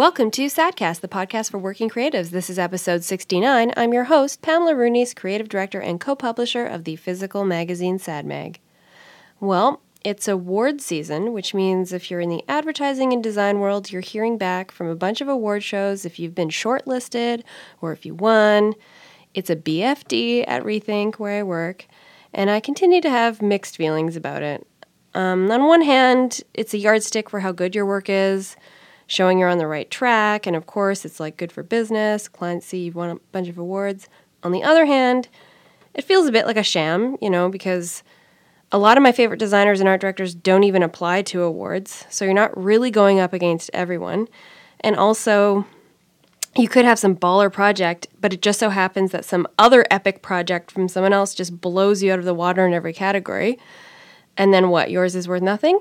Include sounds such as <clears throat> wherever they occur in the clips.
Welcome to Sadcast, the podcast for working creatives. This is episode 69. I'm your host, Pamela Rooney's creative director and co publisher of the physical magazine Sad Mag. Well, it's award season, which means if you're in the advertising and design world, you're hearing back from a bunch of award shows if you've been shortlisted or if you won. It's a BFD at Rethink where I work, and I continue to have mixed feelings about it. Um, on one hand, it's a yardstick for how good your work is, showing you're on the right track, and of course, it's like good for business. Clients see you've won a bunch of awards. On the other hand, it feels a bit like a sham, you know, because a lot of my favorite designers and art directors don't even apply to awards, so you're not really going up against everyone. And also, you could have some baller project, but it just so happens that some other epic project from someone else just blows you out of the water in every category. And then what? Yours is worth nothing?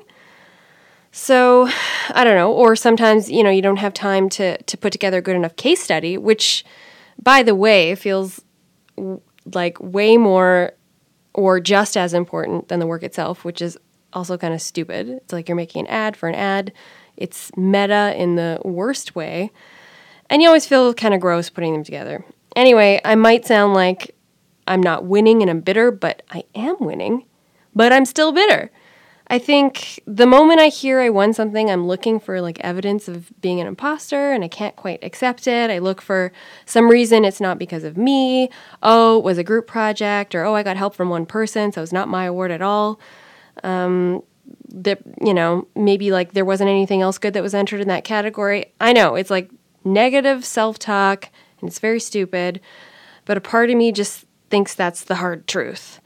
So, I don't know. Or sometimes, you know, you don't have time to, to put together a good enough case study, which, by the way, feels w- like way more or just as important than the work itself, which is also kind of stupid. It's like you're making an ad for an ad. It's meta in the worst way. And you always feel kind of gross putting them together. Anyway, I might sound like I'm not winning and I'm bitter, but I am winning, but I'm still bitter. I think the moment I hear I won something, I'm looking for like evidence of being an imposter and I can't quite accept it. I look for some reason it's not because of me. Oh, it was a group project or oh, I got help from one person, so it's not my award at all. Um, that you know, maybe like there wasn't anything else good that was entered in that category. I know it's like negative self-talk and it's very stupid, but a part of me just thinks that's the hard truth.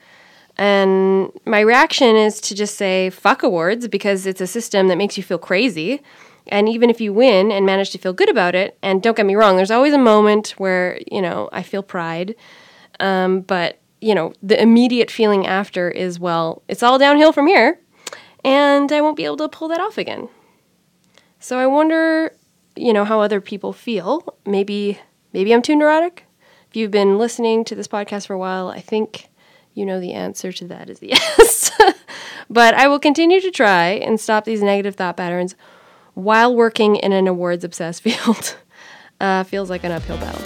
And my reaction is to just say, fuck awards, because it's a system that makes you feel crazy. And even if you win and manage to feel good about it, and don't get me wrong, there's always a moment where, you know, I feel pride. Um, but, you know, the immediate feeling after is, well, it's all downhill from here. And I won't be able to pull that off again. So I wonder, you know, how other people feel. Maybe, maybe I'm too neurotic. If you've been listening to this podcast for a while, I think you know the answer to that is <laughs> yes. but I will continue to try and stop these negative thought patterns while working in an awards obsessed <laughs> field. Uh, feels like an uphill battle.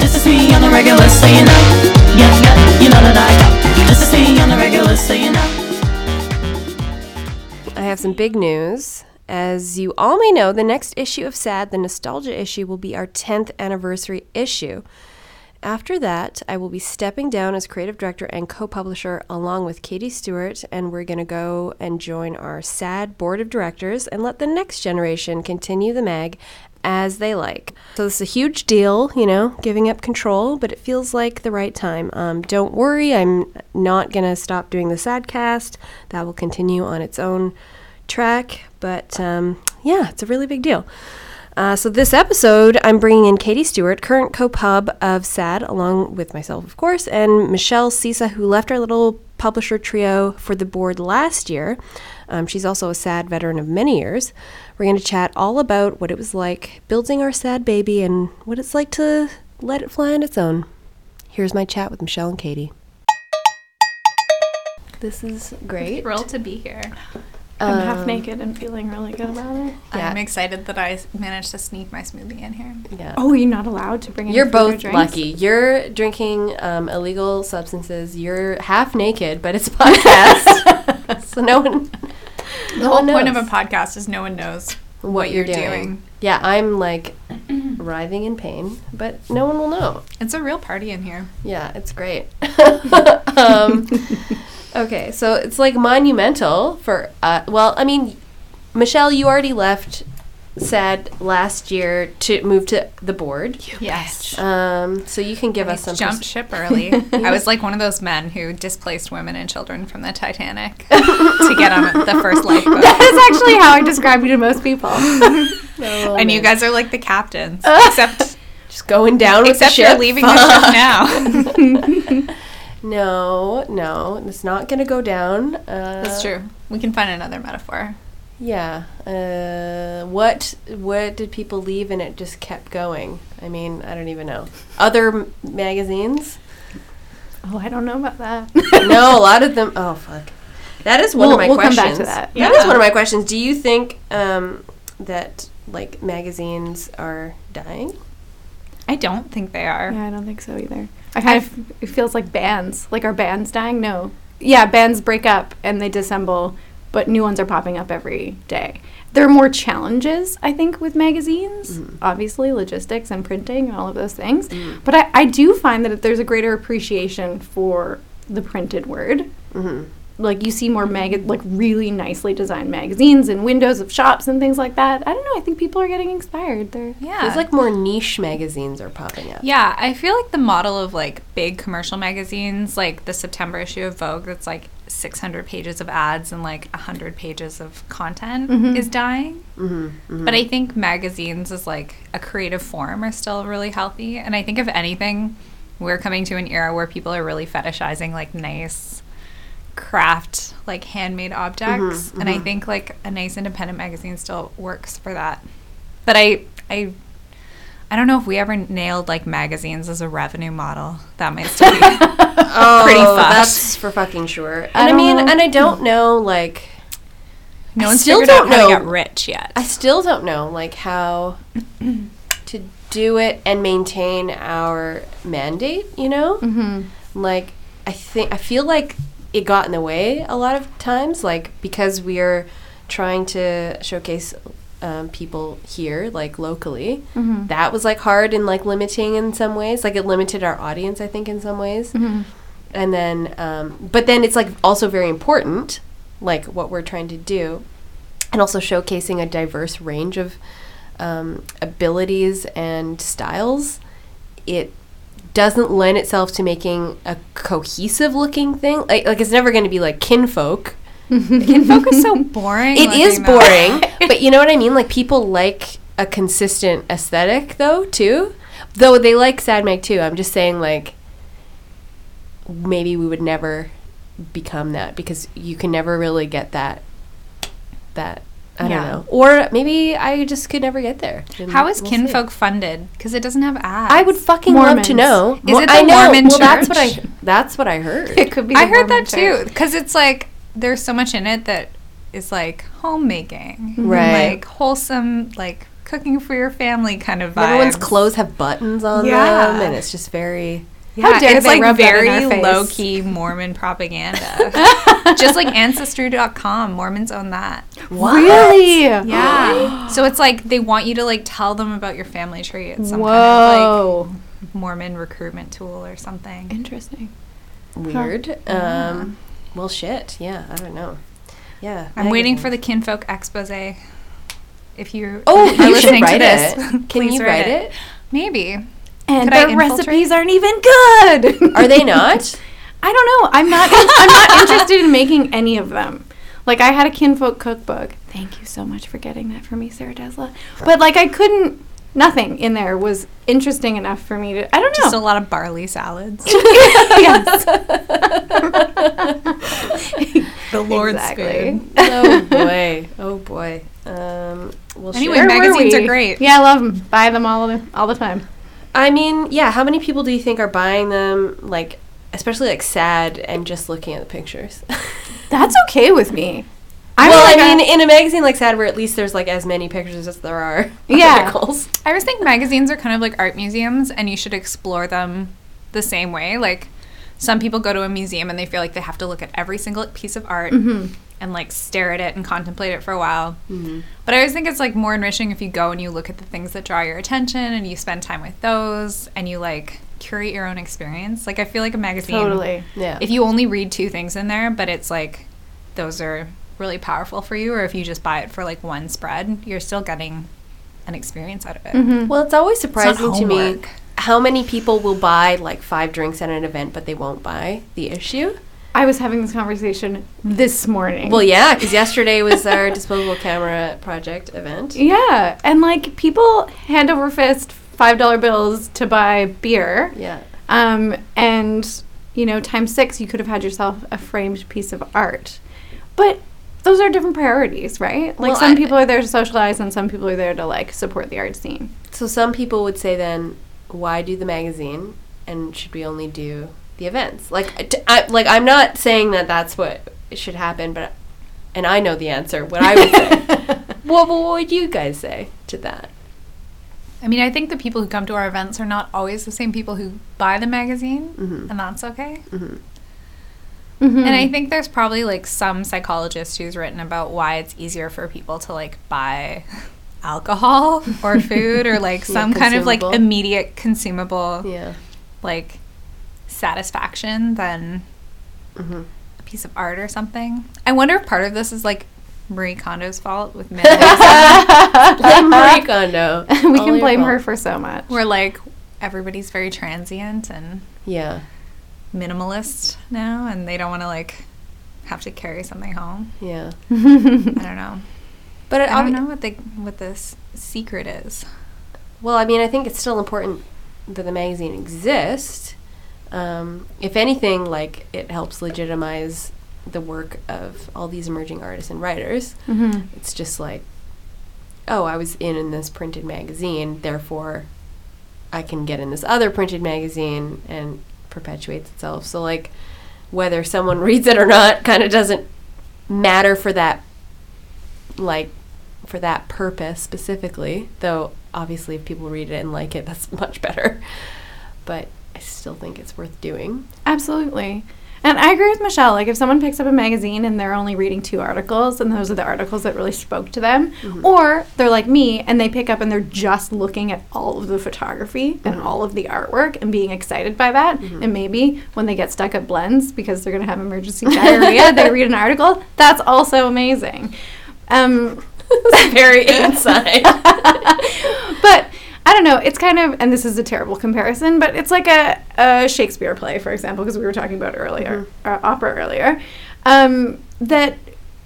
This is me on the regular, so you know. Yeah, yeah, you know that I. This is me on the regular, so you know. I have some big news. As you all may know, the next issue of SAD, the nostalgia issue, will be our 10th anniversary issue. After that, I will be stepping down as creative director and co publisher along with Katie Stewart, and we're going to go and join our SAD board of directors and let the next generation continue the mag as they like. So, this is a huge deal, you know, giving up control, but it feels like the right time. Um, don't worry, I'm not going to stop doing the SADcast. That will continue on its own track, but um, yeah, it's a really big deal. Uh, so this episode, I'm bringing in Katie Stewart, current co-pub of SAD, along with myself, of course, and Michelle Sisa, who left our little publisher trio for the board last year. Um, she's also a SAD veteran of many years. We're going to chat all about what it was like building our SAD baby and what it's like to let it fly on its own. Here's my chat with Michelle and Katie. This is great. Thrilled to be here. I'm half naked and feeling really good about it. Yeah. I'm excited that I managed to sneak my smoothie in here. Yeah. Oh, you're not allowed to bring any You're food or both drinks? lucky. You're drinking um, illegal substances. You're half naked, but it's a <laughs> podcast, <laughs> so no one. The no whole one point of a podcast is no one knows what, you're, doing. Yeah, I'm like <clears throat> writhing in pain, but no one will know. It's a real party in here. Yeah, it's great. <laughs> um, okay, so it's like monumental for. Uh, well, I mean, Michelle, you already left. Sad last year to move to the board. Yes. Um, so you can give us some. jumped pers- ship early. <laughs> I was like one of those men who displaced women and children from the Titanic <laughs> to get on the first lifeboat. <laughs> That's actually how I describe you to most people. Oh, and you guys are like the captains, except just going down with except the you're ship. leaving the ship now. No, no, it's not gonna go down. Uh, That's true. We can find another metaphor. Yeah. Uh, what what did people leave and it just kept going? I mean, I don't even know. Other m- magazines? oh, I don't know about that. no, a <laughs> lot of them. Oh fuck. That is one We'll- of my we'll come questions. back to that. That is one of my questions. Do you think um, that like magazines are dying? I don't think they are. Yeah, I don't think so either. I kind of it feels like bands. Like are bands dying? No. Yeah, bands break up and they dissemble, but new ones are popping up every day. There are more challenges, I think, with magazines. Obviously, logistics and printing and all of those things. But I, I do find that there's a greater appreciation for the printed word. Mm-hmm. Like you see more mag like really nicely designed magazines and windows of shops and things like that. I don't know. I think people are getting inspired. They're Yeah. There's like more niche magazines are popping up. Yeah, I feel like the model of like big commercial magazines, like the September issue of Vogue, that's like 600 pages of ads and like 100 pages of content, is dying. Mm-hmm. But I think magazines as like a creative form are still really healthy. And I think if anything, we're coming to an era where people are really fetishizing like nice craft, like handmade objects. And I think like a nice independent magazine still works for that. But I, I, I don't know if we ever nailed like magazines as a revenue model. That might still be. <laughs> Oh, Pretty fucked. that's for fucking sure. And I I, mean, know. and I don't know, like, no I one's still don't how to know. get rich yet. I still don't know, like, how <clears throat> to do it and maintain our mandate. You know, mm-hmm. like, I think I feel like it got in the way a lot of times, like because we are trying to showcase um, people here, like locally. Mm-hmm. That was like hard and like limiting in some ways. Like it limited our audience, I think, in some ways. Mm-hmm. and then um, but then it's like also very important like what we're trying to do and also showcasing a diverse range of um, abilities and styles it doesn't lend itself to making a cohesive looking thing. Like, like it's never going to be like kinfolk. <laughs> Kinfolk is so boring. it is boring <laughs> but you know what i mean? Like people like a consistent aesthetic though too. Though they like sad mag too. I'm just saying like maybe we would never become that because you can never really get that that i Yeah. don't know or maybe i just could never get there and How is we'll see. Kinfolk funded? Because it doesn't have ads. i would fucking love to know Is it the I know. Mormon well that's what i church? <laughs> that's what i heard It could be. I heard Mormon that too. Because it's like there's so much in it that is like homemaking, mm-hmm. and, Right. like wholesome, like cooking for your family kind of vibes. everyone's clothes have buttons on Yeah. them and it's just very Yeah, How dare it's they like rub that in very our face. low key Mormon propaganda. <laughs> Just like Ancestry.com, Mormons own that. Really? Yeah. <gasps> so it's like they want you to like tell them about your family tree. It's some kind of like Mormon recruitment tool or something. Interesting. weird um well shit yeah i don't know yeah I'm waiting for the kinfolk expose. If you oh are you should listening write to this, it <laughs> can you write it Maybe. And Could their recipes aren't even good. are they <laughs> not I don't know. I'm not. I'm not interested in making any of them. Like I had a kinfolk cookbook. Thank you so much for getting that for me, Sarah Tesla. But like I couldn't. Nothing in there was interesting enough for me to. I don't know. Just a lot of barley salads. <laughs> yes. <laughs> the Lord's Exactly. food. oh boy oh boy um well Anyway, shit. Where were magazines are great. Yeah, I love them. Buy them all the all the time. I mean yeah how many people do you think are buying them like especially like sad and just looking at the pictures <laughs> That's okay with me. I'm well like i a- mean in a magazine like sad where at least there's like as many pictures as there are <laughs> Yeah. articles I always think magazines are kind of like art museums, and you should explore them the same way. Like, some people go to a museum and they feel like they have to look at every single piece of art Mm-hmm. And like stare at it and contemplate it for a while. But I always think it's like more enriching if you go and you look at the things that draw your attention and you spend time with those and you like curate your own experience. Like, I feel like a magazine. totally. yeah If you only read two things in there, but it's like those are really powerful for you, or if you just buy it for like one spread, you're still getting an experience out of it. Mhm. Well, it's always surprising to me how many people will buy like five drinks at an event, but they won't buy the issue. I was having this conversation this morning. Well, yeah, because yesterday was our <laughs> disposable camera project event. Yeah, and like people hand over fist five dollar bills to buy beer, Yeah. um, and you know times six you could have had yourself a framed piece of art, but those are different priorities, right? Like Well, some I- people are there to socialize, and some people are there to like support the art scene. So some people would say then, why do the magazine, and should we only do the events? Like, t- I, like I'm not saying that that's what should happen, but and I know the answer. What I would say, <laughs> What, what would you guys say to that? I mean, I think the people who come to our events are not always the same people who buy the magazine, Mhm. and that's okay. Mhm. And I think there's probably like some psychologist who's written about why it's easier for people to like buy <laughs> alcohol or food or like <laughs> Yeah, some kind of like immediate consumable Yeah. like satisfaction than Mm-hmm. a piece of art or something. I wonder if part of this is like Marie Kondo's fault with <laughs> minimalism, Blame Marie Kondo. <laughs> we All can your blame her for so much. We're like everybody's very transient and Yeah. minimalist now and they don't want to like have to carry something home. Yeah. <laughs> I don't know. But it, I don't know what the what this secret is. Well, I mean, I think it's still important that the magazine exists. Um, if anything, like it helps legitimize the work of all these emerging artists and writers. Mhm. It's just like, oh, I was in in this printed magazine, therefore, I can get in this other printed magazine and perpetuates itself. So like, whether someone <laughs> reads it or not, kind of doesn't matter for that, like, for that purpose specifically. Though obviously, if people read it and like it, <laughs> that's much better. But I still think it's worth doing. Absolutely. And I agree with Michelle. Like, if someone picks up a magazine and they're only reading two articles, and those are the articles that really spoke to them, Mm-hmm. or they're like me and they pick up and they're just looking at all of the photography and Mm-hmm. all of the artwork and being excited by that, and maybe when they get stuck at Blenz because they're going to have emergency diarrhea, they read an article, that's also amazing. Um, <laughs> Very inside. <laughs> but I don't know. It's kind of, and this is a terrible comparison, but it's like a, a Shakespeare play, for example, because we were talking about earlier, uh, opera earlier, um, that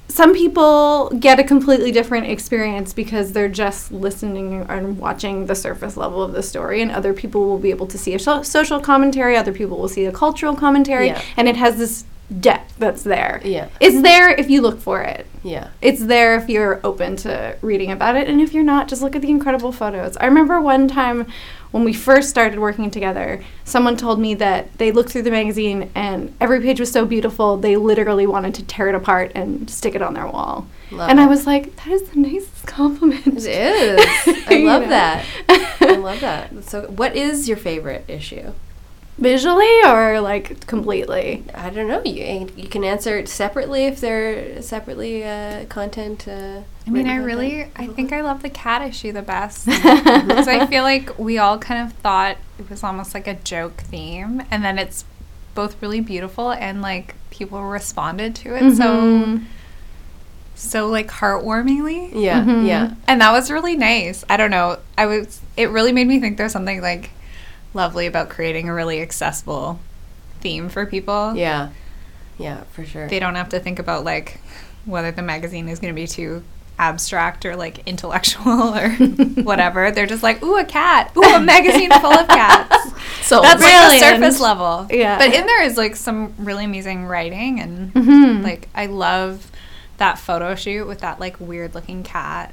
some people get a completely different experience because they're just listening and watching the surface level of the story, and other people will be able to see a so- social commentary, other people will see a cultural commentary, Yeah. and it has this depth that's there. Yeah. It's there if you look for it yeah. it's there if you're open to reading about it and if you're not just look at the incredible photos i remember one time when we first started working together someone told me that they looked through the magazine and every page was so beautiful they literally wanted to tear it apart and stick it on their wall Love and i was like that is the nicest <laughs> compliment It is. I <laughs> love that. I love <laughs> that. So, what is your favorite issue? Visually or like completely I don't know. You you can answer it separately if they're separately uh, content. Uh, I mean, I content. really, I think I love the cat issue the best. <laughs> Because I feel like we all kind of thought it was almost like a joke theme. And then it's both really beautiful and like people responded to it so, Mhm. so like heartwarmingly. Yeah, Mhm. yeah, And that was really nice. I don't know. I was, it really made me think there's something like lovely about creating a really accessible theme for people. yeah, yeah, for sure. They don't have to think about like whether the magazine is going to be too abstract or like intellectual <laughs> or <laughs> whatever. They're just like, ooh, a cat. Ooh, a magazine full of cats. <laughs> so That's like the surface level. Yeah. But in there is like some really amazing writing and Mhm. like I love that photo shoot with that like weird looking cat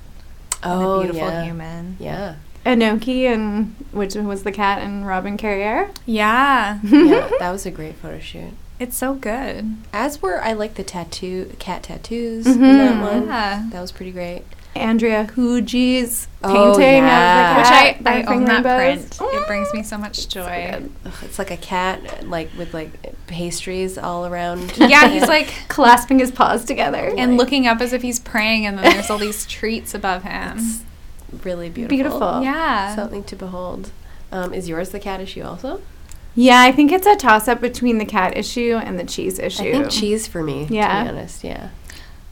oh, and a beautiful yeah. human. Yeah, Anoki and which was the cat and Robin Carrier. Yeah. <laughs> yeah, that was a great photo shoot. It's so good. As were I like the tattoo cat tattoos mm-hmm. in that one. Yeah. That was pretty great. Andrea Huji's Oh, painting yeah. of the Which cat. I, I own that rainbows. print. It mm-hmm. brings me so much joy. good. Ugh, it's like a cat, like with like pastries all around. <laughs> yeah, he's like <laughs> clasping his paws together. and looking up as if he's praying, and then there's all these treats above him. Really beautiful. Beautiful. Yeah. Something to behold. Um, is yours the cat issue also? yeah, I think it's a toss up between the cat issue and the cheese issue. I think cheese for me. Yeah. To be honest, yeah.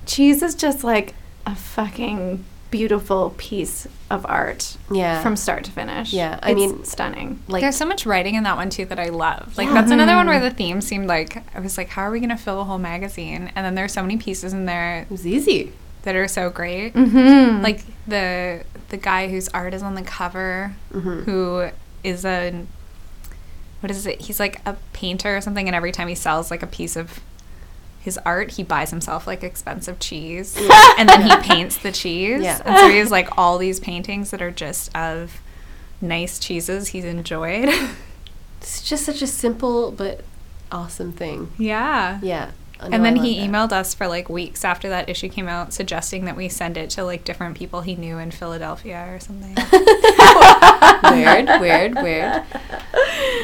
cheese is just like a fucking beautiful piece of art Yeah. from start to finish. Yeah, I It's mean- stunning. like There's so much writing in that one too that I love. Like Yeah. that's another one where Mhm. the theme seemed like I was like, how are we gonna fill a whole magazine? And then there's so many pieces in there it was easy. that are so great. Mm-hmm. Like the the guy whose art is on the cover, Mhm. who is a what is it? He's like a painter or something, and every time he sells like a piece of his art, he buys himself like expensive cheese, <laughs> and then he <laughs> paints the cheese. Yeah. And so he has like all these paintings that are just of nice cheeses he's enjoyed. <laughs> It's just such a simple but awesome thing. yeah. Yeah. I know And then he that. emailed us for like weeks after that issue came out, suggesting that we send it to like different people he knew in Philadelphia or something. <laughs> weird, weird, weird. <laughs>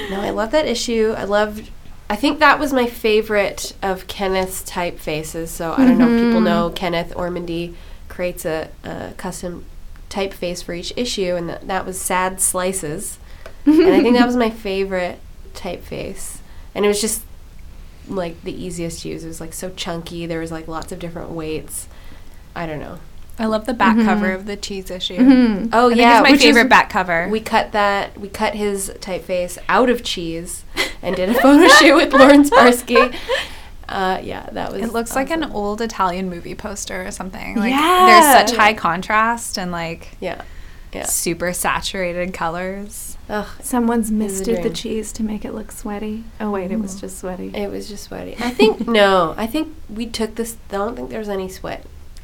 No, I love that issue. I loved. I think that was my favorite of Kenneth's typefaces. So I don't know if people mm-hmm. know Kenneth Ormandy creates a, a custom typeface for each issue, and that, that was Sad Slices. and I think that was my <laughs> favorite typeface. And it was just like the easiest to use. It was like so chunky. There was like lots of different weights. I don't know. I love the back cover of the cheese issue. Mhm. Oh I think yeah, it's my which is- favorite back cover. We cut that. We cut his typeface out of cheese and did a photo <laughs> shoot with Lauren Sparsky. <laughs> Uh, yeah, that was. it looks like an old Italian movie poster or something. Like Yeah. there's such high contrast and like Yeah, yeah. super saturated colors. Ugh, Someone's misted the cheese to make it look sweaty. Oh wait, it was mm-hmm. just sweaty. it was just sweaty. I think <laughs> no. I think we took this. I don't think there's any sweat. <laughs>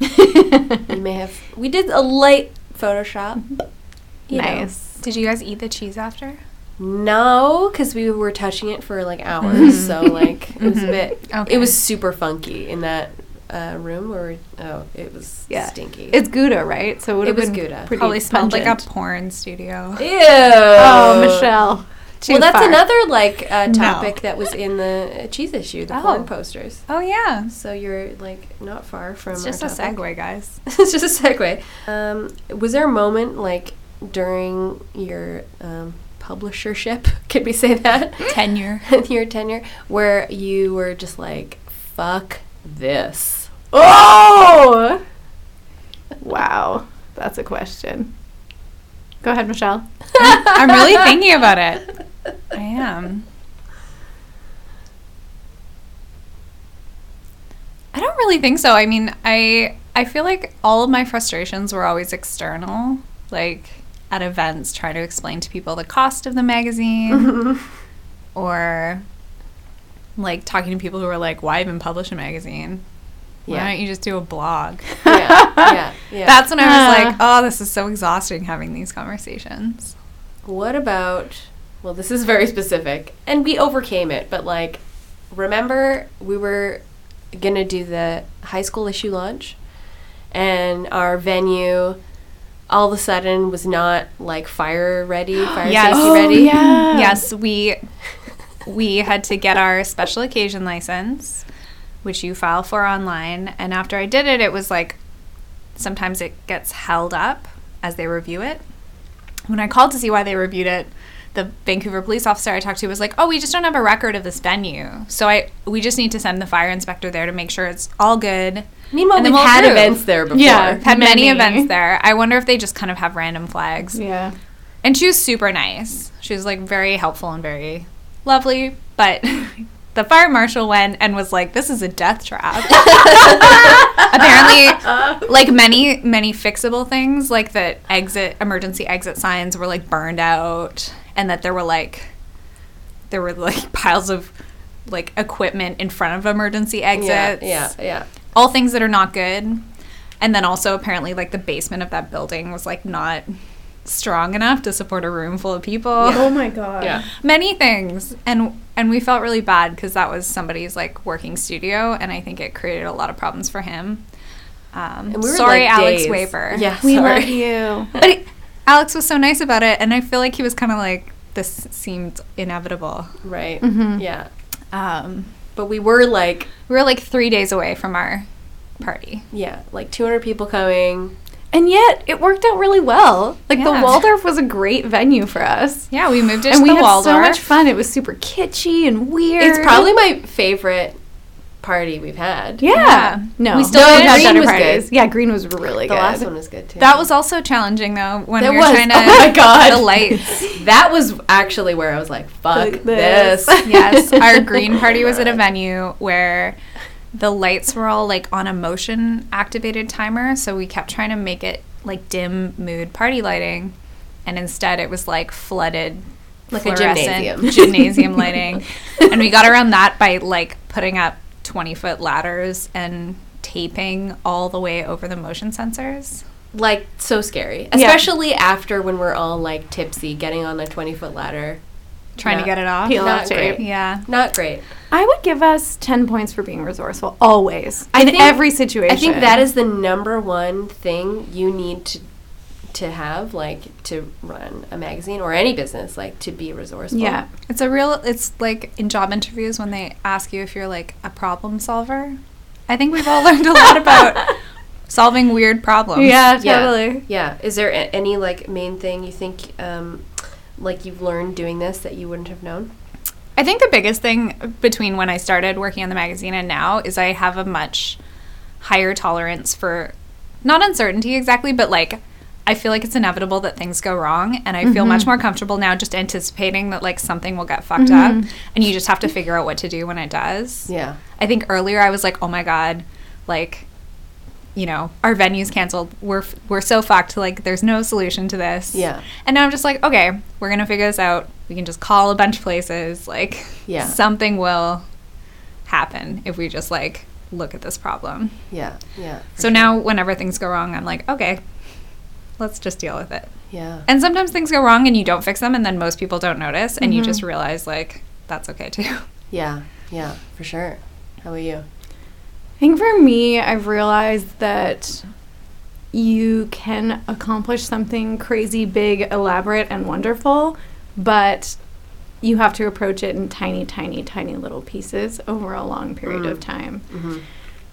We may have. We did a light Photoshop. Mm-hmm. you know. nice. Did you guys eat the cheese after? No, because we were touching it for like hours. Mm-hmm. so like it was a bit. Okay. It was super funky in that uh, room where. Oh, it was Yeah. stinky. It's Gouda, right? So it would It have was been Gouda. pretty Probably smelled like a porn studio. Ew. Oh, Michelle. Too well, that's far. another like uh, No. topic that was in the uh, cheese issue, the Oh. porn posters. Oh yeah. So you're like not far from. It's our just a topic. segue, guys. <laughs> it's just a segue. Um, was there a moment like during your um, publishership? <laughs> Could we say that? <laughs> Tenure. your tenure, where you were just like, "Fuck this." Oh. Wow, that's a question. Go ahead, Michelle. I'm really <laughs> thinking about it. I am. I don't really think so. I mean, I I feel like all of my frustrations were always external, like at events trying to explain to people the cost of the magazine <laughs> or like talking to people who are like, "Why even publish a magazine? Why Yeah. don't you just do a blog?" yeah, yeah, <laughs> yeah. That's when I was like, uh. "Oh, this is so exhausting having these conversations." What about? Well, this is very specific, and we overcame it. But like, remember we were gonna do the high school issue launch, and our venue all of a sudden was not like fire ready, <gasps> fire Yes. safety Oh, ready. yeah. yes, we we had to get our special occasion license, which you file for online. And after I did it, it was like sometimes it gets held up as they review it. When I called to see why they reviewed it, the Vancouver police officer I talked to was like, "Oh, we just don't have a record of this venue, so I we just need to send the fire inspector there to make sure it's all good." Meanwhile, and we've we'll had approve. events there before. Yeah. Had many Many. events there. I wonder if they just kind of have random flags. Yeah. And she was super nice. She was like very helpful and very lovely. But <laughs> the fire marshal went and was like, "This is a death trap." <laughs> Apparently, like many many fixable things, like that exit emergency exit signs were like burned out, and that there were like there were like <laughs> piles of like equipment in front of emergency exits Yeah, yeah, yeah. all things that are not good. And then also apparently like the basement of that building was like not strong enough to support a room full of people. Oh my god. Yeah. Many things. And and we felt really bad because that was somebody's like working studio and I think it created a lot of problems for him. Um, And we were sorry, like Alex days. Waper. Yeah, We sorry. love you. <laughs> But he- Alex was so nice about it, and I feel like he was kind of like, this seemed inevitable. Right. Mhm. Yeah. Um, But we were like, we were like three days away from our party. yeah, like 200 people coming. And yet, it worked out really well. Like the Waldorf was a great venue for us. Yeah, we moved it and to we the had Waldorf. so much fun. It was super kitschy and weird. It's probably my favorite party we've had. yeah. Yeah. No, We still no, did we've had Green was parties. good. Yeah, Green was really The good. The last one was good too. That was also challenging though when That we were was. trying oh to Oh my God. the lights. <laughs> that was actually where I was like, fuck Fuck this. this. yes, <laughs> our green party was at a venue where the lights were all like on a motion activated timer, so we kept trying to make it like dim mood party lighting, and instead it was like flooded. Like gymnasium. gymnasium lighting, <laughs> and we got around that by like putting up twenty foot ladders and taping all the way over the motion sensors. like so scary, Yeah. especially after when we're all like tipsy, getting on a 20 foot ladder. Trying to get it off. Peel Not off great. tape. Yeah. Not great. I would give us 10 points for being resourceful, always. I in think- every situation. I think that is the number one thing you need to to have, like to run a magazine or any business, like to be resourceful. Yeah. It's a real, it's like in job interviews when they ask you if you're like a problem solver. I think we've all <laughs> learned a lot about <laughs> solving weird problems. Yeah, Yeah. totally. Yeah. Is there a- any like main thing you think, um, like you've learned doing this that you wouldn't have known? I think the biggest thing between when I started working on the magazine and now is I have a much higher tolerance for not uncertainty exactly, but like I feel like it's inevitable that things go wrong and I feel much mm-hmm. more comfortable now just anticipating that like something will get fucked up mm-hmm. and you just have to figure out what to do when it does. Yeah. I think earlier I was like, "Oh my god, like you know, our venue's canceled. We're f- we're so fucked. Like there's no solution to this." Yeah. And now I'm just like, "Okay, we're going to figure this out. We can just call a bunch of places. Like Yeah. something will happen if we just like look at this problem." Yeah. Yeah. So sure. now whenever things go wrong, I'm like, "Okay, let's just deal with it." Yeah. And sometimes things go wrong and you don't fix them and then most people don't notice and you Mm-hmm. just realize like that's okay too. Yeah. Yeah. For sure. How about you? I think for me, I've realized that you can accomplish something crazy, big, elaborate, and wonderful, but you have to approach it in tiny, tiny, tiny little pieces over a long period of mm. time. Mm-hmm.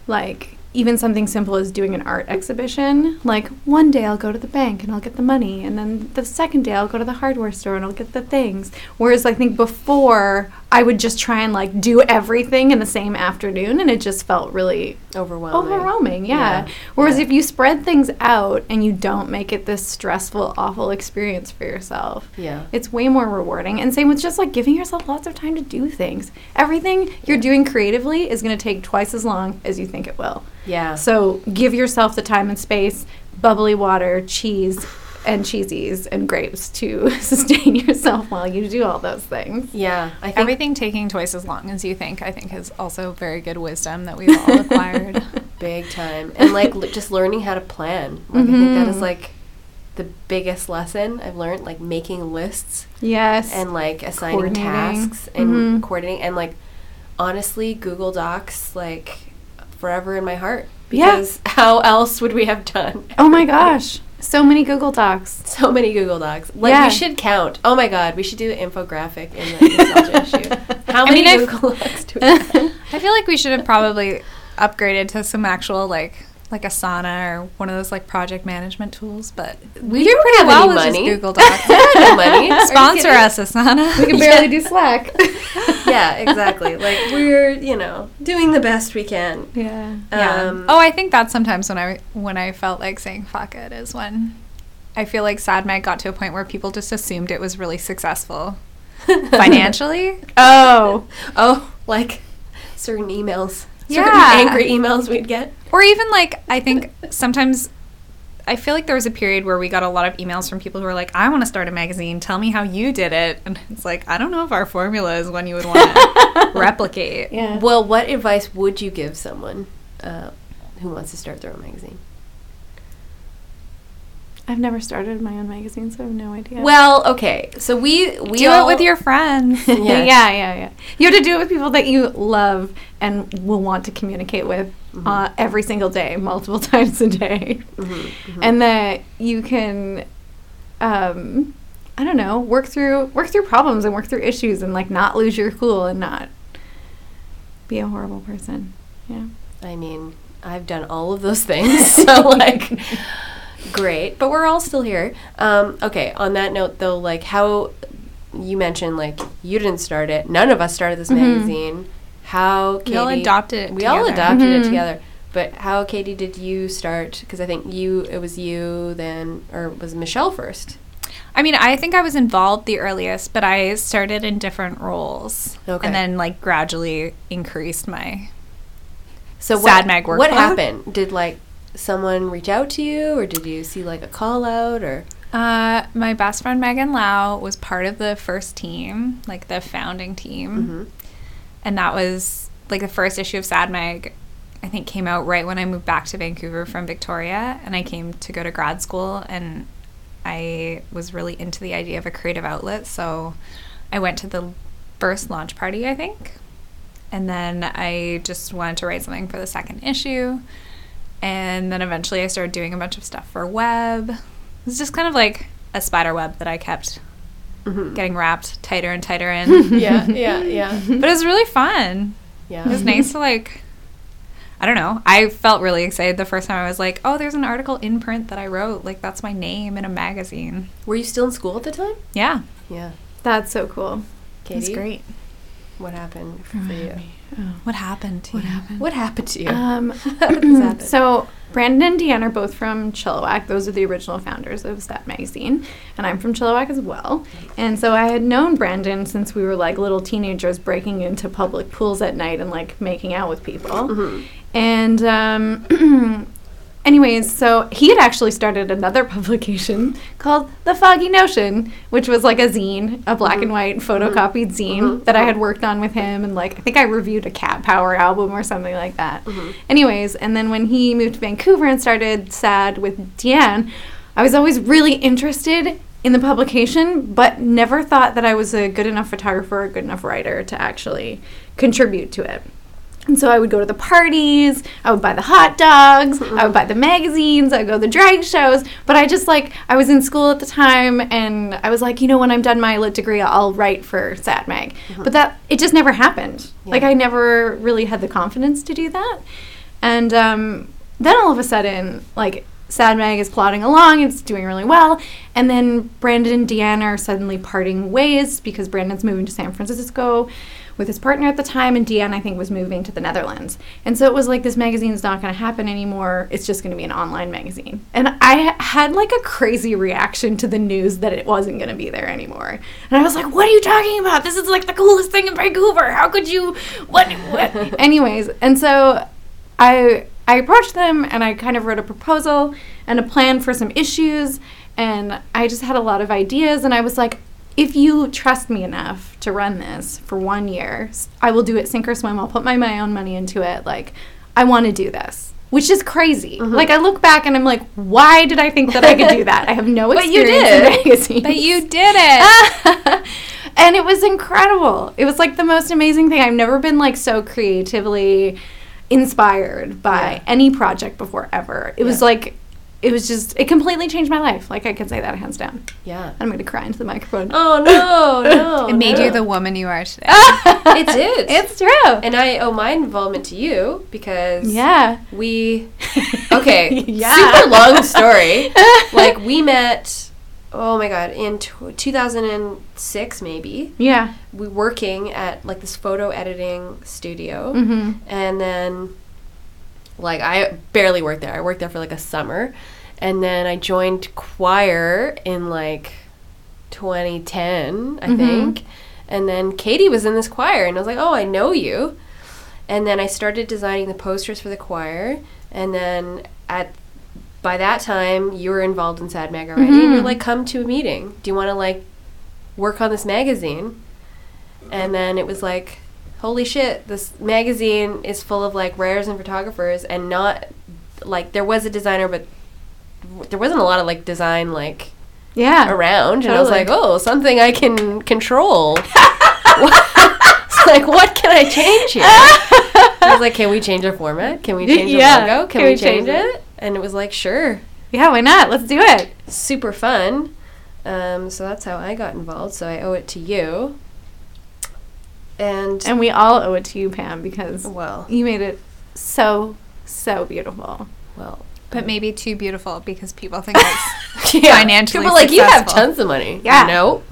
Like, even something simple as doing an art exhibition. Like, one day I'll go to the bank and I'll get the money, and then the second day I'll go to the hardware store and I'll get the things. Whereas, I think before, I would just try and like do everything in the same afternoon, and it just felt really Overwhelming. overwhelming. Yeah. Yeah. Whereas Yeah. if you spread things out and you don't make it this stressful, awful experience for yourself, Yeah. it's way more rewarding. And same with just like giving yourself lots of time to do things. Everything you're doing creatively is going to take twice as long as you think it will. Yeah. So give yourself the time and space, bubbly water, cheese, and cheesies and grapes to <laughs> sustain yourself while you do all those things. yeah. I think Everything taking twice as long as you think, I think, is also very good wisdom that we've all acquired. <laughs> big time and like l- just learning how to plan like i think that is like the biggest lesson i've learned like making lists Yes. and like assigning tasks and Mhm. coordinating and like honestly google docs like forever in my heart Yeah. because <laughs> how else would we have done oh my gosh. So many Google Docs. <laughs> so many google docs like Yeah. we should count oh my god we should do an infographic in the nostalgia <laughs> issue how many mean, google docs do <laughs> we have I feel like we should have probably upgraded to some actual like like Asana or one of those like project management tools, but we, do don't pretty have well any with money. just Google Docs. no money Sponsor us, Asana. We can barely do Slack. Yeah exactly like we're you know doing the best we can yeah. Yeah. Um, oh, I think that's sometimes when I when I felt like saying fuck it is when I feel like Sad Mag got to a point where people just assumed it was really successful <laughs> financially. Oh. <laughs> Oh, like certain emails. Certain Yeah. angry emails we'd get. Or even like I think sometimes I feel like there was a period where we got a lot of emails from people who were like, "I want to start a magazine. Tell me how you did it." And it's like, I don't know if our formula is one you would want to <laughs> replicate. Yeah. Well, what advice would you give someone uh, who wants to start their own magazine? I've never started my own magazine, so I have no idea. Well, okay. So we we Do all, it with your friends. <laughs> Yeah. <laughs> yeah, yeah, yeah. You have to do it with people that you love and will want to communicate with uh, every single day, <laughs> multiple <laughs> times a day, and that you can, um, I don't know, work through work through problems and work through issues and like not lose your cool and not be a horrible person. Yeah. I mean, I've done all of those things. <laughs> So like great, but we're all still here. Um, okay, on that note though, like how you mentioned like you didn't start it. None of us started this magazine. How Katie, We all adopted it We all together. adopted it Mhm. together. But how Katie did you start? Because I think you it was you then or was Michelle first. I mean, I think I was involved the earliest, but I started in different roles. Okay. And then like gradually increased my So Sad what, mag workflow. What happened? Did like someone reach out to you, or did you see like a call out, or Uh, my best friend Megan Lau was part of the first team, like the founding team, Mm-hmm. And that was like the first issue of Sad Mag. I think came out right when I moved back to Vancouver from Victoria, and I came to go to grad school, and I was really into the idea of a creative outlet. So I went to the first launch party, I think. And then I just wanted to write something for the second issue. And then eventually I started doing a bunch of stuff for web. It was just kind of like a spider web that I kept getting wrapped tighter and tighter in. <laughs> yeah, yeah, <laughs> yeah, but it was really fun. yeah. It was nice to like I don't know. I felt really excited the first time I was like, "Oh, there's an article in print that I wrote. Like that's my name in a magazine." Were you still in school at the time? Yeah. Yeah. That's so cool. Katie, It's great. What happened for you? What happened to you? What happened to you? Um, <laughs> happen? <clears throat> so Brandon and Deanne are both from Chilliwack. Those are the original founders of Step magazine, and I'm from Chilliwack as well. And so I had known Brandon since we were like little teenagers, breaking into public pools at night and like making out with people. And um, <clears throat> anyways, so he had actually started another <laughs> publication called The Foggy Notion, which was like a zine, a black and mm-hmm. white photocopied mm-hmm. zine mm-hmm. that I had worked on with him. And like, I think I reviewed a Cat Power album or something like that. Anyways, and then when he moved to Vancouver and started SAD with Deanne, I was always really interested in the publication, but never thought that I was a good enough photographer or a good enough writer to actually contribute to it. And so I would go to the parties, I would buy the hot dogs, I would buy the magazines, I would go to the drag shows. But I just like, I was in school at the time and I was like, you know, when I'm done my lit degree, I'll write for Sad Mag. But that, it just never happened. Like, I never really had the confidence to do that. And um, then all of a sudden, like, Sad Mag is plodding along, it's doing really well. And then Brandon and Deanna are suddenly parting ways because Brandon's moving to San Francisco with his partner at the time, and Deanne, I think, was moving to the Netherlands. And so it was like, this magazine's not going to happen anymore. It's just going to be an online magazine. And I had like a crazy reaction to the news that it wasn't going to be there anymore. And I was like, what are you talking about? This is like the coolest thing in Vancouver. How could you? What? what? <laughs> Anyways, and so I I approached them and I kind of wrote a proposal and a plan for some issues and I just had a lot of ideas and I was like if you trust me enough to run this for one year, I will do it sink or swim. I'll put my, my own money into it. Like, I want to do this, which is crazy. Mm-hmm. Like, I look back and I'm like, why did I think that I could do <laughs> that? I have no experience But you did. But you did it. <laughs> and it was incredible. It was like the most amazing thing. I've never been like so creatively inspired by Yeah. any project before ever. It was like it was just it completely changed my life. Like I can say that hands down. yeah. I'm going to cry into the microphone. Oh no, <laughs> no. it made no. you the woman you are today. <laughs> It did. It's true. and I owe my involvement to you because yeah. we <laughs> okay Yeah. super long story like we met oh my god in t- 2006 maybe Yeah. we working at like this photo editing studio Mhm. and then like i barely worked there. I worked there for like a summer. And then i joined choir in like 2010 i mm-hmm. think. And then katie was in this choir and i was like oh i know you. And then i started designing the posters for the choir. And then at by that time you were involved in sad mag already. And you're like come to a meeting. Do you want to like work on this magazine? And then it was like holy shit this magazine is full of like rares and photographers and not like there was a designer but there wasn't a lot of like design like Yeah. around. And i was like oh something i can control. <laughs> <laughs> It's like what can i change here? I was like can we change our format? Can we change Yeah. the logo? Can, we, change, it? and it was like sure. Yeah, why not? Let's do it. super fun. Um, so that's how i got involved. So i owe it to you and And we all owe it to you, Pam, because well you made it so so beautiful. well but maybe too beautiful because people think it's <laughs> <laughs> Yeah. financially People are like you have tons of money. Yeah. No,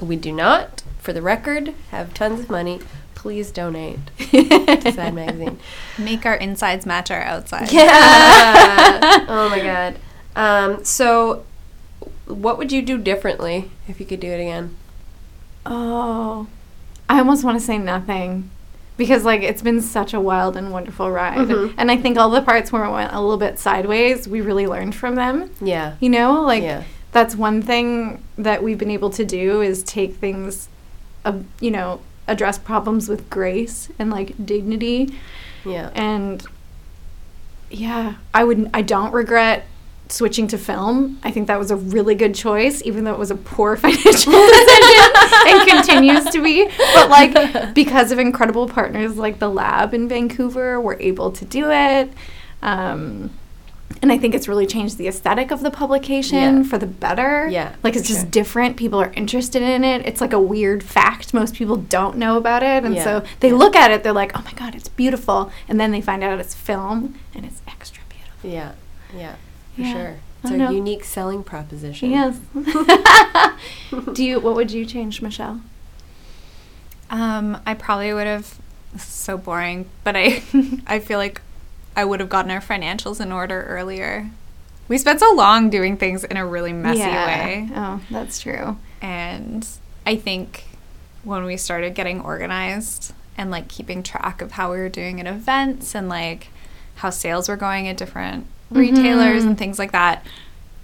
we do not. For the record, have tons of money. Please donate <laughs> to Sad Magazine. Make our insides match our outsides. Yeah. oh my god. Um, so, what would you do differently if you could do it again? Oh, I almost want to say nothing because like it's been such a wild and wonderful ride, Mhm. and I think all the parts where it went a little bit sideways, we really learned from them. Yeah. You know, like Yeah. that's one thing that we've been able to do is take things, uh, you know, address problems with grace and like dignity Yeah. and yeah i would i don't regret switching to film, I think that was a really good choice, even though it was a poor <laughs> financial decision and continues to be. But like <laughs> because of incredible partners like the lab in Vancouver, we're able to do it. Um, and I think it's really changed the aesthetic of the publication Yeah. for the better. Yeah, Like it's just sure. different. People are interested in it. It's like a weird fact. Most people don't know about it. And Yeah. so they look at it, they're like, oh my God, it's beautiful. And then they find out it's film and it's extra beautiful. Yeah, yeah, for Yeah. sure. I It's a know. unique selling proposition. Yes. <laughs> Do you, what would you change, Michelle? Um, I probably would have. So boring, but I, <laughs> I feel like I would have gotten our financials in order earlier. We spent so long doing things in a really messy way, Oh, that's true. and I think when we started getting organized and like keeping track of how we were doing at events and like how sales were going at different retailers and things like that,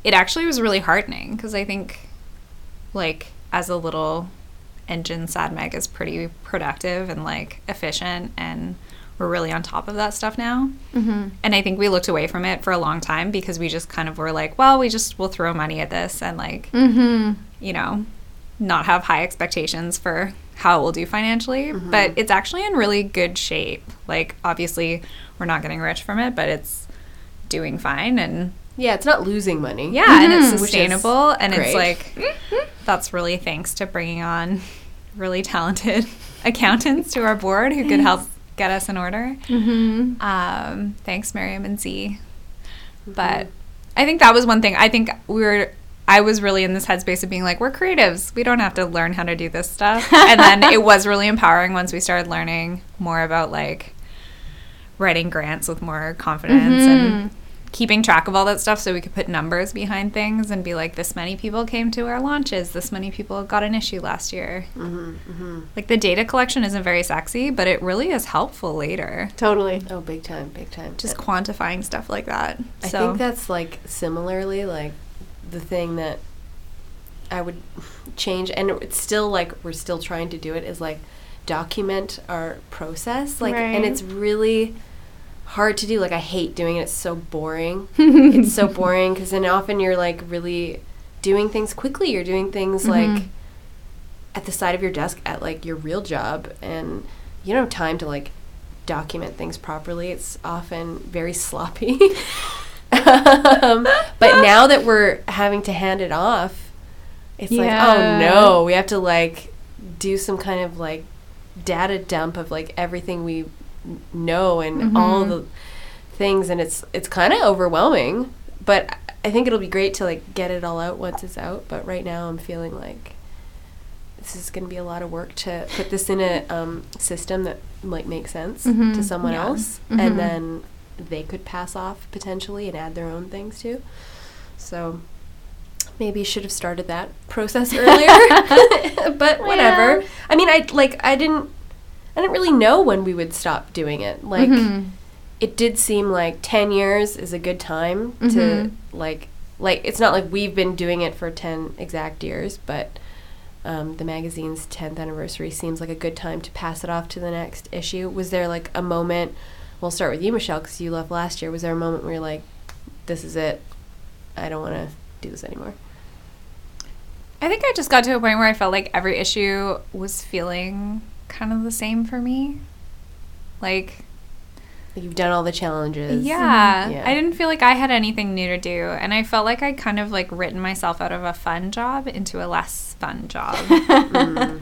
it actually was really heartening because I think like as a little engine Sad Mag is pretty productive and like efficient and we're really on top of that stuff now. Mm-hmm. and i think we looked away from it for a long time because we just kind of were like well we just will throw money at this and like Mm-hmm. you know not have high expectations for how it will do financially. But it's actually in really good shape. Like obviously we're not getting rich from it but it's doing fine and Yeah, it's not losing money. yeah, and it's sustainable, and it's great. like that's really thanks to bringing on really talented <laughs> accountants to our board who could help get us in order. Mm-hmm. Um, thanks, Miriam and Z. But I think that was one thing. I think we were. I was really in this headspace of being like, we're creatives. We don't have to learn how to do this stuff. And then it was really empowering once we started learning more about like writing grants with more confidence and keeping track of all that stuff so we could put numbers behind things and be like, this many people came to our launches. This many people got an issue last year. Mm-hmm, mm-hmm. Like the data collection isn't very sexy, but it really is helpful later. Totally. Oh, big time, big time. Just quantifying stuff like that. I so think that's like similarly like the thing that I would change, and it's still like we're still trying to do it is like document our process, like, and it's really hard to do. Like, I hate doing it. It's so boring. <laughs> it's so boring because then often you're like really doing things quickly. You're doing things like at the side of your desk at like your real job, and you don't have time to like document things properly. It's often very sloppy. <laughs> um, but <laughs> now that we're having to hand it off, it's like, oh no, we have to like do some kind of like data dump of like everything we know and all Mhm. the things, and it's it's kind of overwhelming. But I think it'll be great to like get it all out once it's out. But right now, I'm feeling like this is going to be a lot of work to put this in a um, system that like makes sense to Mhm. someone Yeah. else, Mhm. and then they could pass off potentially and add their own things too. So maybe should have started that process earlier, <laughs> <laughs> but whatever. Well. I mean, I like I didn't I didn't really know when we would stop doing it. Like Mhm. it did seem like 10 years is a good time to Mhm. like like it's not like we've been doing it for 10 exact years but um, the magazine's 10th anniversary seems like a good time to pass it off to the next issue was there like a moment we'll start with you michelle because you left last year was there a moment where you're like this is it i don't want to do this anymore I think I just got to a point where I felt like every issue was feeling kind of the same for me. Like, you've done all the challenges yeah, Yeah. I didn't feel like I had anything new to do, and I felt like I kind of like written myself out of a fun job into a less fun job. <laughs> Mm.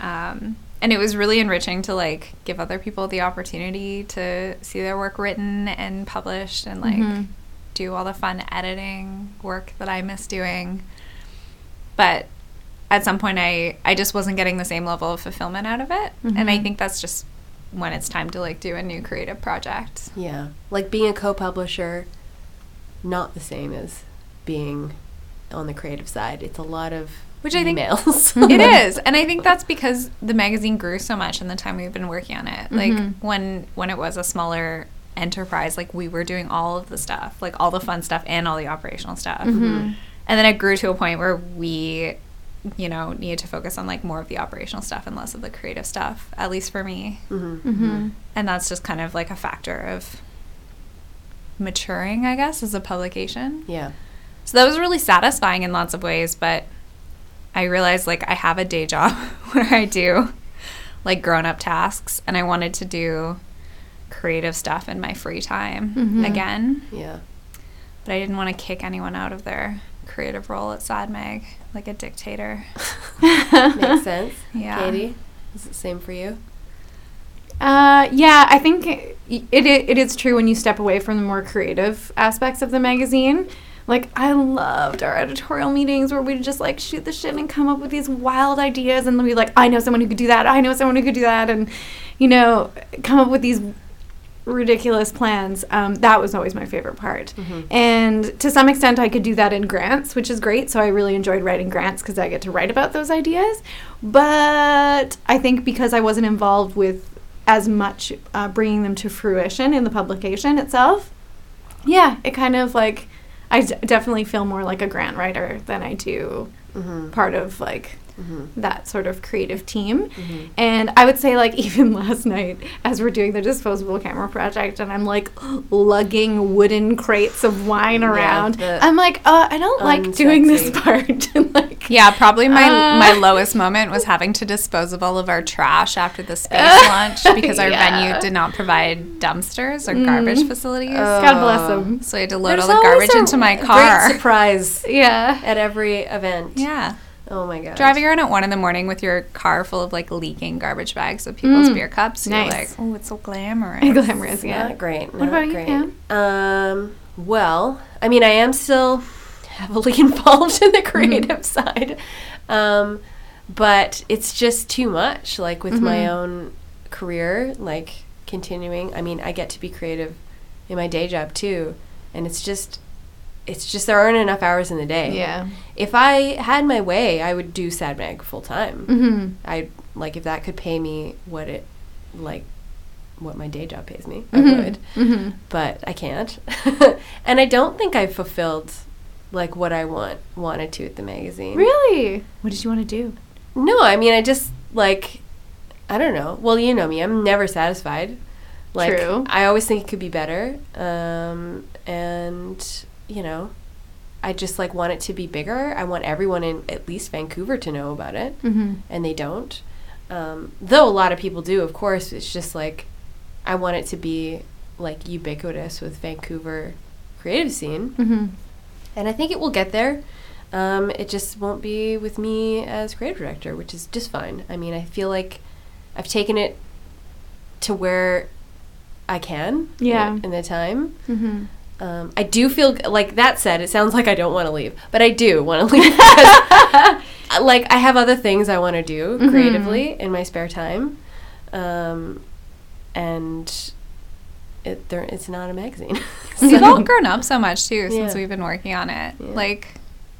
um, and it was really enriching to like give other people the opportunity to see their work written and published, and like Mhm. do all the fun editing work that I miss doing. But at some point, I I just wasn't getting the same level of fulfillment out of it, and I Mhm. think that's just when it's time to like do a new creative project. yeah like being a co-publisher not the same as being on the creative side it's a lot of Which I think- emails <laughs> it <laughs> is and i think that's because the magazine grew so much in the time we've been working on it like Mhm. when when it was a smaller enterprise like we were doing all of the stuff like all the fun stuff and all the operational stuff Mhm. and then it grew to a point where we you know needed to focus on like more of the operational stuff and less of the creative stuff at least for me hmm Mhm. and that's just kind of like a factor of maturing, I guess, as a publication. Yeah. So that was really satisfying in lots of ways, but I realized like I have a day job <laughs> where I do like grown up tasks and I wanted to do creative stuff in my free time again. Yeah. But I didn't want to kick anyone out of their creative role at Sad Mag like a dictator. <laughs> Makes <laughs> sense. Yeah. Katie, is it same for you? Uh, yeah, I think it, it it is true when you step away from the more creative aspects of the magazine. Like I loved our editorial meetings where we'd just like shoot the shit and come up with these wild ideas and then we'd be like, I know someone who could do that. I know someone who could do that, and you know, come up with these ridiculous plans. Um, that was always my favorite part. And to some extent, I could do that in grants, which is great. So I really enjoyed writing grants because I get to write about those ideas. But I think because I wasn't involved with as much uh, bringing them to fruition in the publication itself, yeah, it kind of like I d- definitely feel more like a grant writer than I do part of like that sort of creative team. And I would say like <laughs> even last night as we're doing the disposable camera project and I'm like <gasps> lugging wooden crates of wine around. the I'm like, uh, I don't like doing this unsexy. part. <laughs> like Yeah, probably my Uh. my lowest moment was having to dispose of all of our trash after the space <laughs> launch because our Yeah. venue did not provide dumpsters or garbage facilities. God bless them. so I had to load There's all the garbage into my Great car. surprise Yeah. at every event. Yeah. Oh my god. Driving around at one in the morning with your car full of like leaking garbage bags of people's beer cups. You're Mm. nice. like, oh, it's so glamorous. <laughs> Glamorous, yeah. Not great. What not about you, great. Pam? Um, well, I mean, I am still <laughs> heavily <laughs> involved in the creative Mm-hmm. side, um, but it's just too much. Like with my Mm-hmm. own career, like continuing. I mean, I get to be creative in my day job too, and it's just. It's just there aren't enough hours in the day. Yeah. If I had my way, I would do Sad Mag full time. Mm-hmm. I like if that could pay me what it like what my day job pays me, Mhm. I would. Mm-hmm. But I can't. <laughs> and I don't think I've fulfilled like what I want wanted to at the magazine. Really? What did you want to do? No, I mean I just like I don't know. Well, you know me. I'm never satisfied. Like True. I always think it could be better. Um and you know, I just like want it to be bigger. I want everyone in at least Vancouver to know about it Mm-hmm. and they don't. Um, though a lot of people do, of course. It's just like I want it to be like ubiquitous with Vancouver creative scene, Mm-hmm. and I think it will get there. Um, it just won't be with me as creative director, which is just fine. I mean, I feel like I've taken it to where I can, Yeah. in the time. Mm-hmm. Um, I do feel like that said, it sounds like I don't want to leave, but I do want to leave <laughs> like, I have other things I want to do Mhm. creatively in my spare time, um, and it there it's not a magazine. <laughs> You've all grown up so much too since Yeah. we've been working on it. Yeah. Like,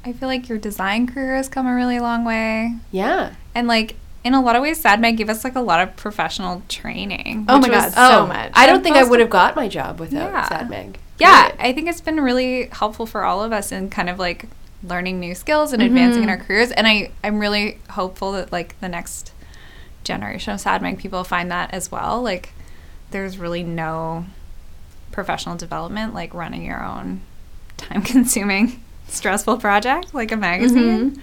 I feel like your design career has come a really long way. yeah. And like, in a lot of ways, Sad Mag gave us like a lot of professional training. Oh my God, so much. I don't think I would have got my job without Yeah. Sad Mag. Yeah. I think it's been really helpful for all of us in kind of like learning new skills and mm-hmm. advancing in our careers. And I, I'm really hopeful that like the next generation of Sad Mag people find that as well. Like, there's really no professional development like running your own time consuming, <laughs> stressful project like a magazine. Mm-hmm.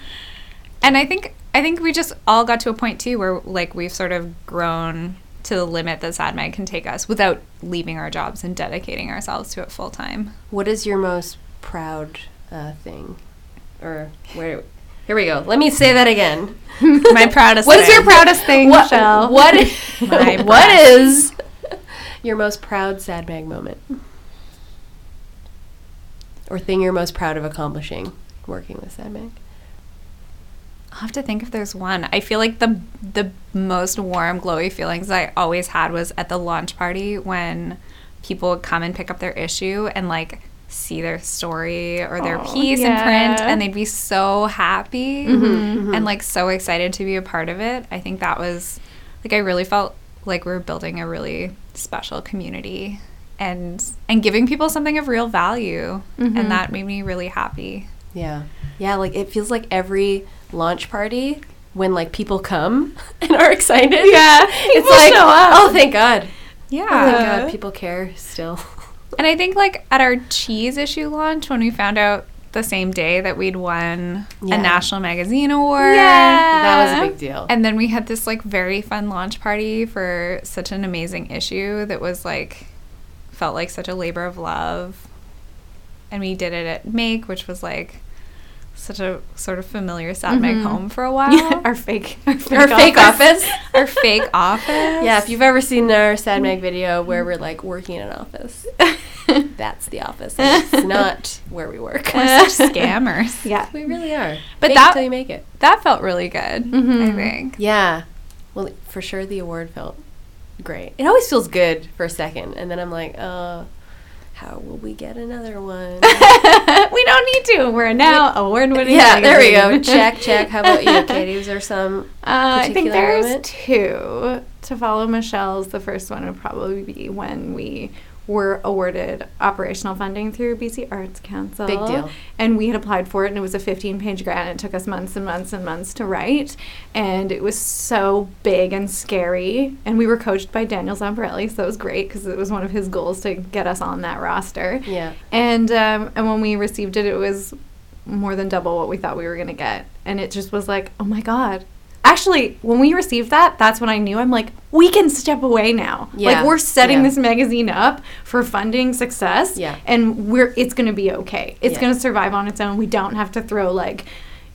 And I think I think we just all got to a point too where like we've sort of grown to the limit that Sad Mag can take us without leaving our jobs and dedicating ourselves to it full time. What is your most proud uh, thing, or where? Here we go. Let me say that again. <laughs> My proudest. What is your proudest thing, what, Michelle? What, <laughs> <laughs> My what your most proud Sad Mag moment? Or thing you're most proud of accomplishing working with Sad Mag? I'll have to think if there's one. I feel like the the most warm, glowy feelings I always had was at the launch party when people would come and pick up their issue and like see their story or their Oh, piece in print and they'd be so happy mm-hmm, and mm-hmm. like so excited to be a part of it. I think that was like I really felt like we were building a really special community and and giving people something of real value and mm-hmm. that made me really happy. Yeah. Yeah, like it feels like every launch party when like people come <laughs> and are excited. Yeah, It's like, oh, thank God. Yeah. Oh, thank God people care still. <laughs> And I think like at our cheese issue launch when we found out the same day that we'd won Yeah. a national magazine award. Yeah, that was a big deal. And then we had this like very fun launch party for such an amazing issue that was like felt like such a labor of love. And we did it at Make, which was like such a sort of familiar Sad Mag mm-hmm. home for a <laughs> while. Yeah, our fake, <laughs> our fake, Our fake office. Our <laughs> fake office. Yeah, if you've ever seen our Sad Mag mm-hmm. video where we're like working in an office, that's the office. It's not where we work. We're such scammers. Yeah. We really are. But Fake it that- you make it. That felt really good, I mm-hmm. think. Yeah. Well, for sure the award felt great. It always feels good for a second, and then I'm like, uh, how will we get another one? <laughs> we don't need to. We're now award winning. yeah, there we go. Check, check. How about you, <laughs> Katie? Was there some? Uh, I think there's moment? two. To follow Michelle's, the first one would probably be when we were awarded operational funding through BC Arts Council. Big deal. And we had applied for it, and it was a 15 page grant. It took us months and months and months to write. And it was so big and scary. And we were coached by Daniel Zomparelli, so it was great because it was one of his goals to get us on that roster. Yeah. And um, and when we received it, it was more than double what we thought we were gonna get, and it just was like, oh my god. Actually, when we received that, that's when I knew I'm like, we can step away now. Yeah, Like we're setting yeah. this magazine up for funding success. Yeah. And we're it's gonna be okay. It's Yeah. gonna survive on its own. We don't have to throw like,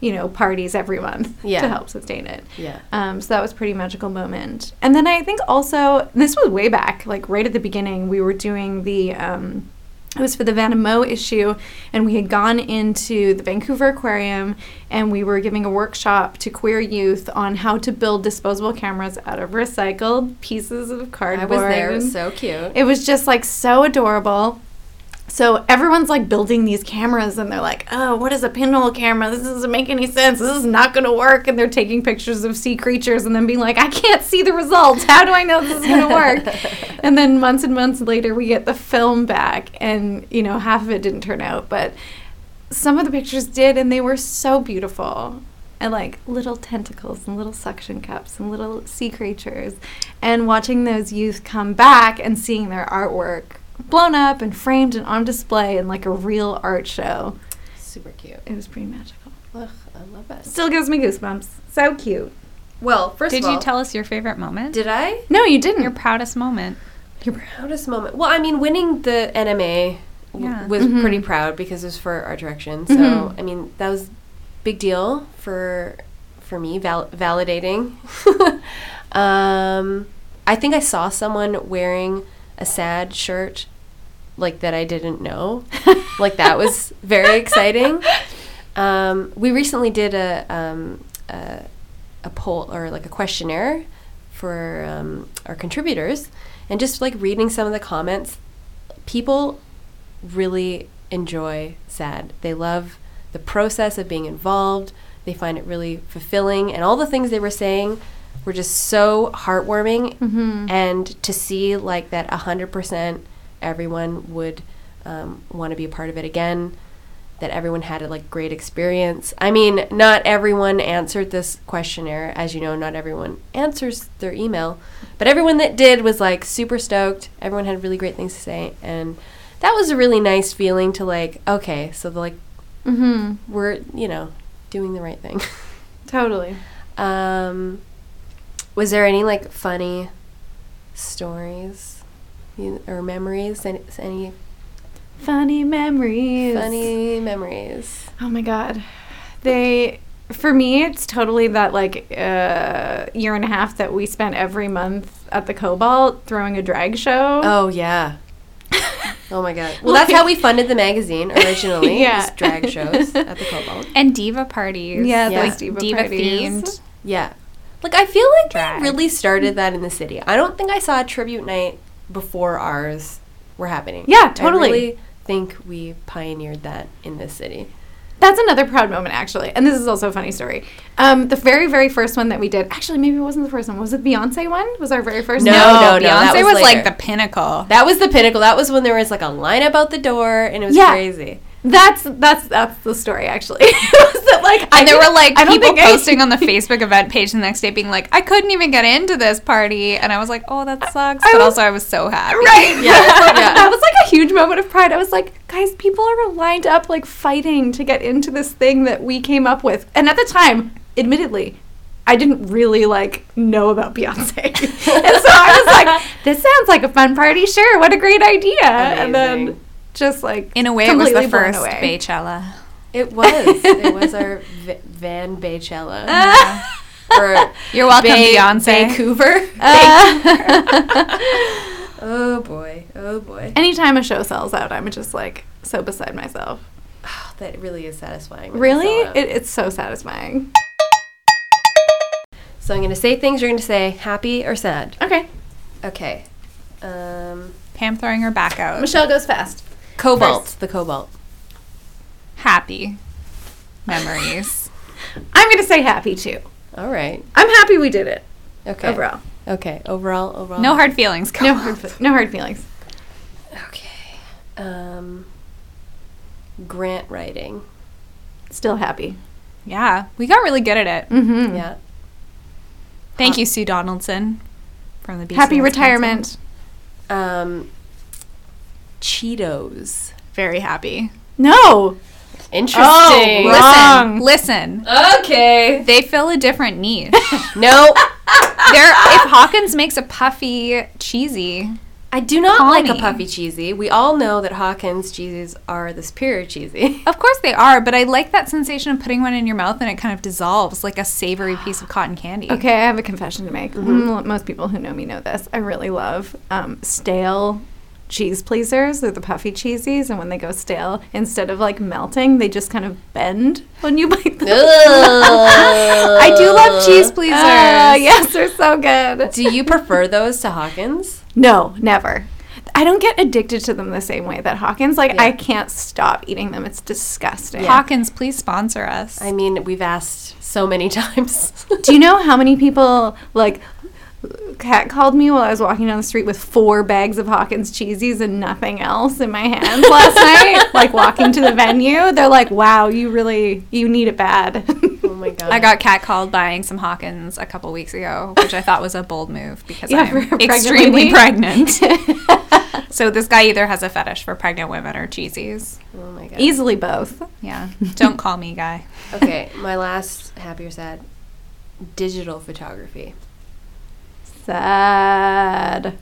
you know, parties every month <laughs> Yeah. to help sustain it. Yeah. Um, so that was a pretty magical moment. And then I think also this was way back, like right at the beginning, we were doing the um, it was for the Van Mo issue, and we had gone into the Vancouver Aquarium and we were giving a workshop to queer youth on how to build disposable cameras out of recycled pieces of cardboard. I was there. It was so cute. it was just like so adorable. So everyone's like building these cameras and they're like, oh, what is a pinhole camera? This doesn't make any sense. This is not going to work. And they're taking pictures of sea creatures and then being like, I can't see the results. How do I know this is going to work? <laughs> and then months and months later, we get the film back and, you know, half of it didn't turn out, but some of the pictures did and they were so beautiful and like little tentacles and little suction cups and little sea creatures and watching those youth come back and seeing their artwork blown up and framed and on display in like a real art show Super cute. it was pretty magical Ugh, I love it. still gives me goosebumps so cute Well, first Did of all, Did you tell us your favorite moment? Did I? no you didn't your proudest moment? Your proudest moment. Well, I mean, winning the NMA w- Yeah. was Mhm. pretty proud because it was for Art Direction. So, Mhm. I mean, that was big deal for for me, val- validating. <laughs> um, I think I saw someone wearing a sad shirt like that I didn't know. <laughs> like that was very exciting. Um, we recently did a um, a, a poll or like a questionnaire for um, our contributors, and just like reading some of the comments, people really enjoy SAD. They love the process of being involved. They find it really fulfilling, and all the things they were saying were just so heartwarming. Mhm. And to see like that hundred percent everyone would um, want to be a part of it again that everyone had a like great experience. I mean, not everyone answered this questionnaire, as you know, not everyone answers their email, but everyone that did was like super stoked. Everyone had really great things to say, and that was a really nice feeling to like, okay, so the, like mm-hmm we're you know doing the right thing. <laughs> totally um, was there any like funny stories you, or memories? Any, any funny memories funny memories? Oh my god. They for me it's totally that like uh, year and a half that we spent every month at the Cobalt throwing a drag show. Oh yeah. <laughs> oh my god. Well, that's how we funded the magazine originally. <laughs> Yeah. drag shows at the Cobalt. And diva parties. Yeah, Yeah. those diva, diva parties. themed. Yeah. Like I feel like Drag. we really started that in the city. I don't think I saw a tribute night before ours were happening. Yeah, totally. I really think we pioneered that in this city. That's another proud moment actually. And this is also a funny story. Um, the very very first one that we did, actually maybe it wasn't the first one. Was it Beyonce one? Was our very first No, one? no, no, Beyonce was, was like the pinnacle. That was the pinnacle. That was when there was like a lineup out the door and it was Yeah. crazy. That's that's that's the story actually. <laughs> That, like I And there were like I people I- posting on the <laughs> Facebook event page the next day being like, I couldn't even get into this party. And I was like, oh, that sucks. I but was- also, I was so happy. Right. <laughs> Yeah, yeah. that was like a huge moment of pride. I was like, guys, people are lined up like fighting to get into this thing that we came up with. And at the time, admittedly, I didn't really like know about Beyonce. and so I was like, this sounds like a fun party. Sure, what a great idea. And then Amazing. Just like In a way, it was the first away. Beychella. It was. it was our v- Van Beychella. <laughs> or You're welcome, Bay- Beyonce. Vancouver. <laughs> <laughs> oh boy. Oh boy. Anytime a show sells out, I'm just like so beside myself. That really is satisfying. Really? It, it's so satisfying. so I'm going to say things. You're going to say happy or sad. Okay. Okay. Um, Pam throwing her back out. Michelle goes fast. Cobalt. First. The cobalt. Happy memories. <laughs> I'm going to say happy too. All right. I'm happy we did it Okay. overall. Okay. Overall. Overall. no hard feelings. No hard, fe- no hard feelings. Okay. Um, grant writing. Still happy. Yeah, we got really good at it. Mm-hmm. Yeah. Thank you, Sue Donaldson, from the BC Happy Arts retirement. Um, Cheetos. Very happy. No. Interesting. Oh, Wrong. Listen, listen. Okay. They fill a different niche. <laughs> No, There, if Hawkins makes a puffy cheesy, I do not Call like a puffy cheesy. We all know that Hawkins cheeses are the superior cheesy. <laughs> of course they are. But I like that sensation of putting one in your mouth and it kind of dissolves like a savory piece of cotton candy. Okay, I have a confession to make. Mm, Most people who know me know this. I really love um, stale cheese pleasers. They're the puffy cheesies, and when they go stale, instead of like melting, they just kind of bend when you <laughs> bite them. I do love cheese pleasers. Ah, yes, they're so good. <laughs> Do you prefer those to Hawkins? No, never. I don't get addicted to them the same way that Hawkins. Like Yeah. I can't stop eating them. It's disgusting. Hawkins, please sponsor us. I mean, we've asked so many <laughs> times. Do you know how many people like cat called me while I was walking down the street with four bags of Hawkins cheesies and nothing else in my hands last <laughs> night? Like walking to the venue, they're like, "Wow, you really you need it bad." <laughs> oh my god. I got catcalled buying some Hawkins a couple weeks ago, which I thought was a bold move because Yeah, I'm for a pregnant extremely pregnant. <laughs> so this guy either has a fetish for pregnant women or cheesies. Oh my god. Easily both. Yeah. Don't call me guy. Okay, my last happy or sad. Digital photography. Sad.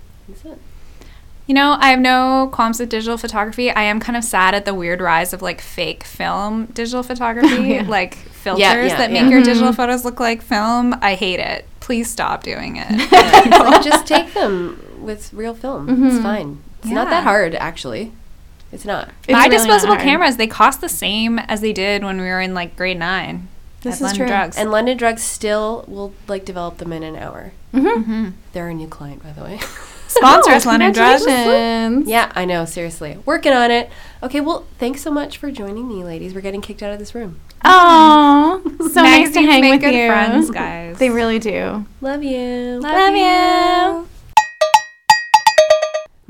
You know, I have no qualms with digital photography. I am kind of sad at the weird rise of like fake film digital photography, <laughs> yeah. like filters yeah, that yeah. make your mm-hmm. digital photos look like film. I hate it. Please stop doing it. <laughs> <laughs> Like just take them with real film. It's mm-hmm. fine. It's not that hard, actually. It's not. It's Buy really disposable cameras. They cost the same as they did when we were in like grade nine. This at is London true. Drugs. And London Drugs still will like develop them in an hour. Mm-hmm. They're a new client, by the way. <laughs> sponsor Oh, London Drugs. yeah, I know. Seriously, working on it. Okay, well, thanks so much for joining me, ladies. We're getting kicked out of this room. Oh, so nice to Magazines hang make with good you. friends, guys. They really do. Love you. Love you.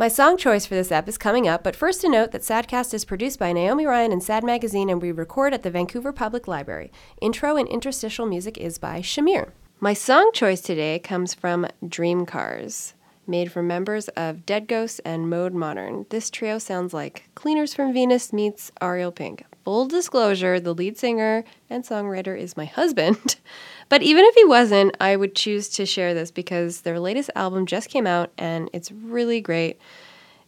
My song choice for this app is coming up, but first a note that Sadcast is produced by Naomi Ryan and Sad Magazine, and we record at the Vancouver Public Library. Intro and interstitial music is by Shamir. My song choice today comes from Dream Cars, made from members of Dead Ghosts and Mode Modern. This trio sounds like Cleaners from Venus meets Ariel Pink. Full disclosure, the lead singer and songwriter is my husband. <laughs> But even if he wasn't, I would choose to share this because their latest album just came out and it's really great.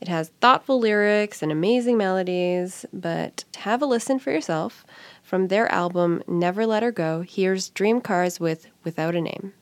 It has thoughtful lyrics and amazing melodies, but have a listen for yourself. From their album Never Let Her Go, here's Dream Cars with Without a Name.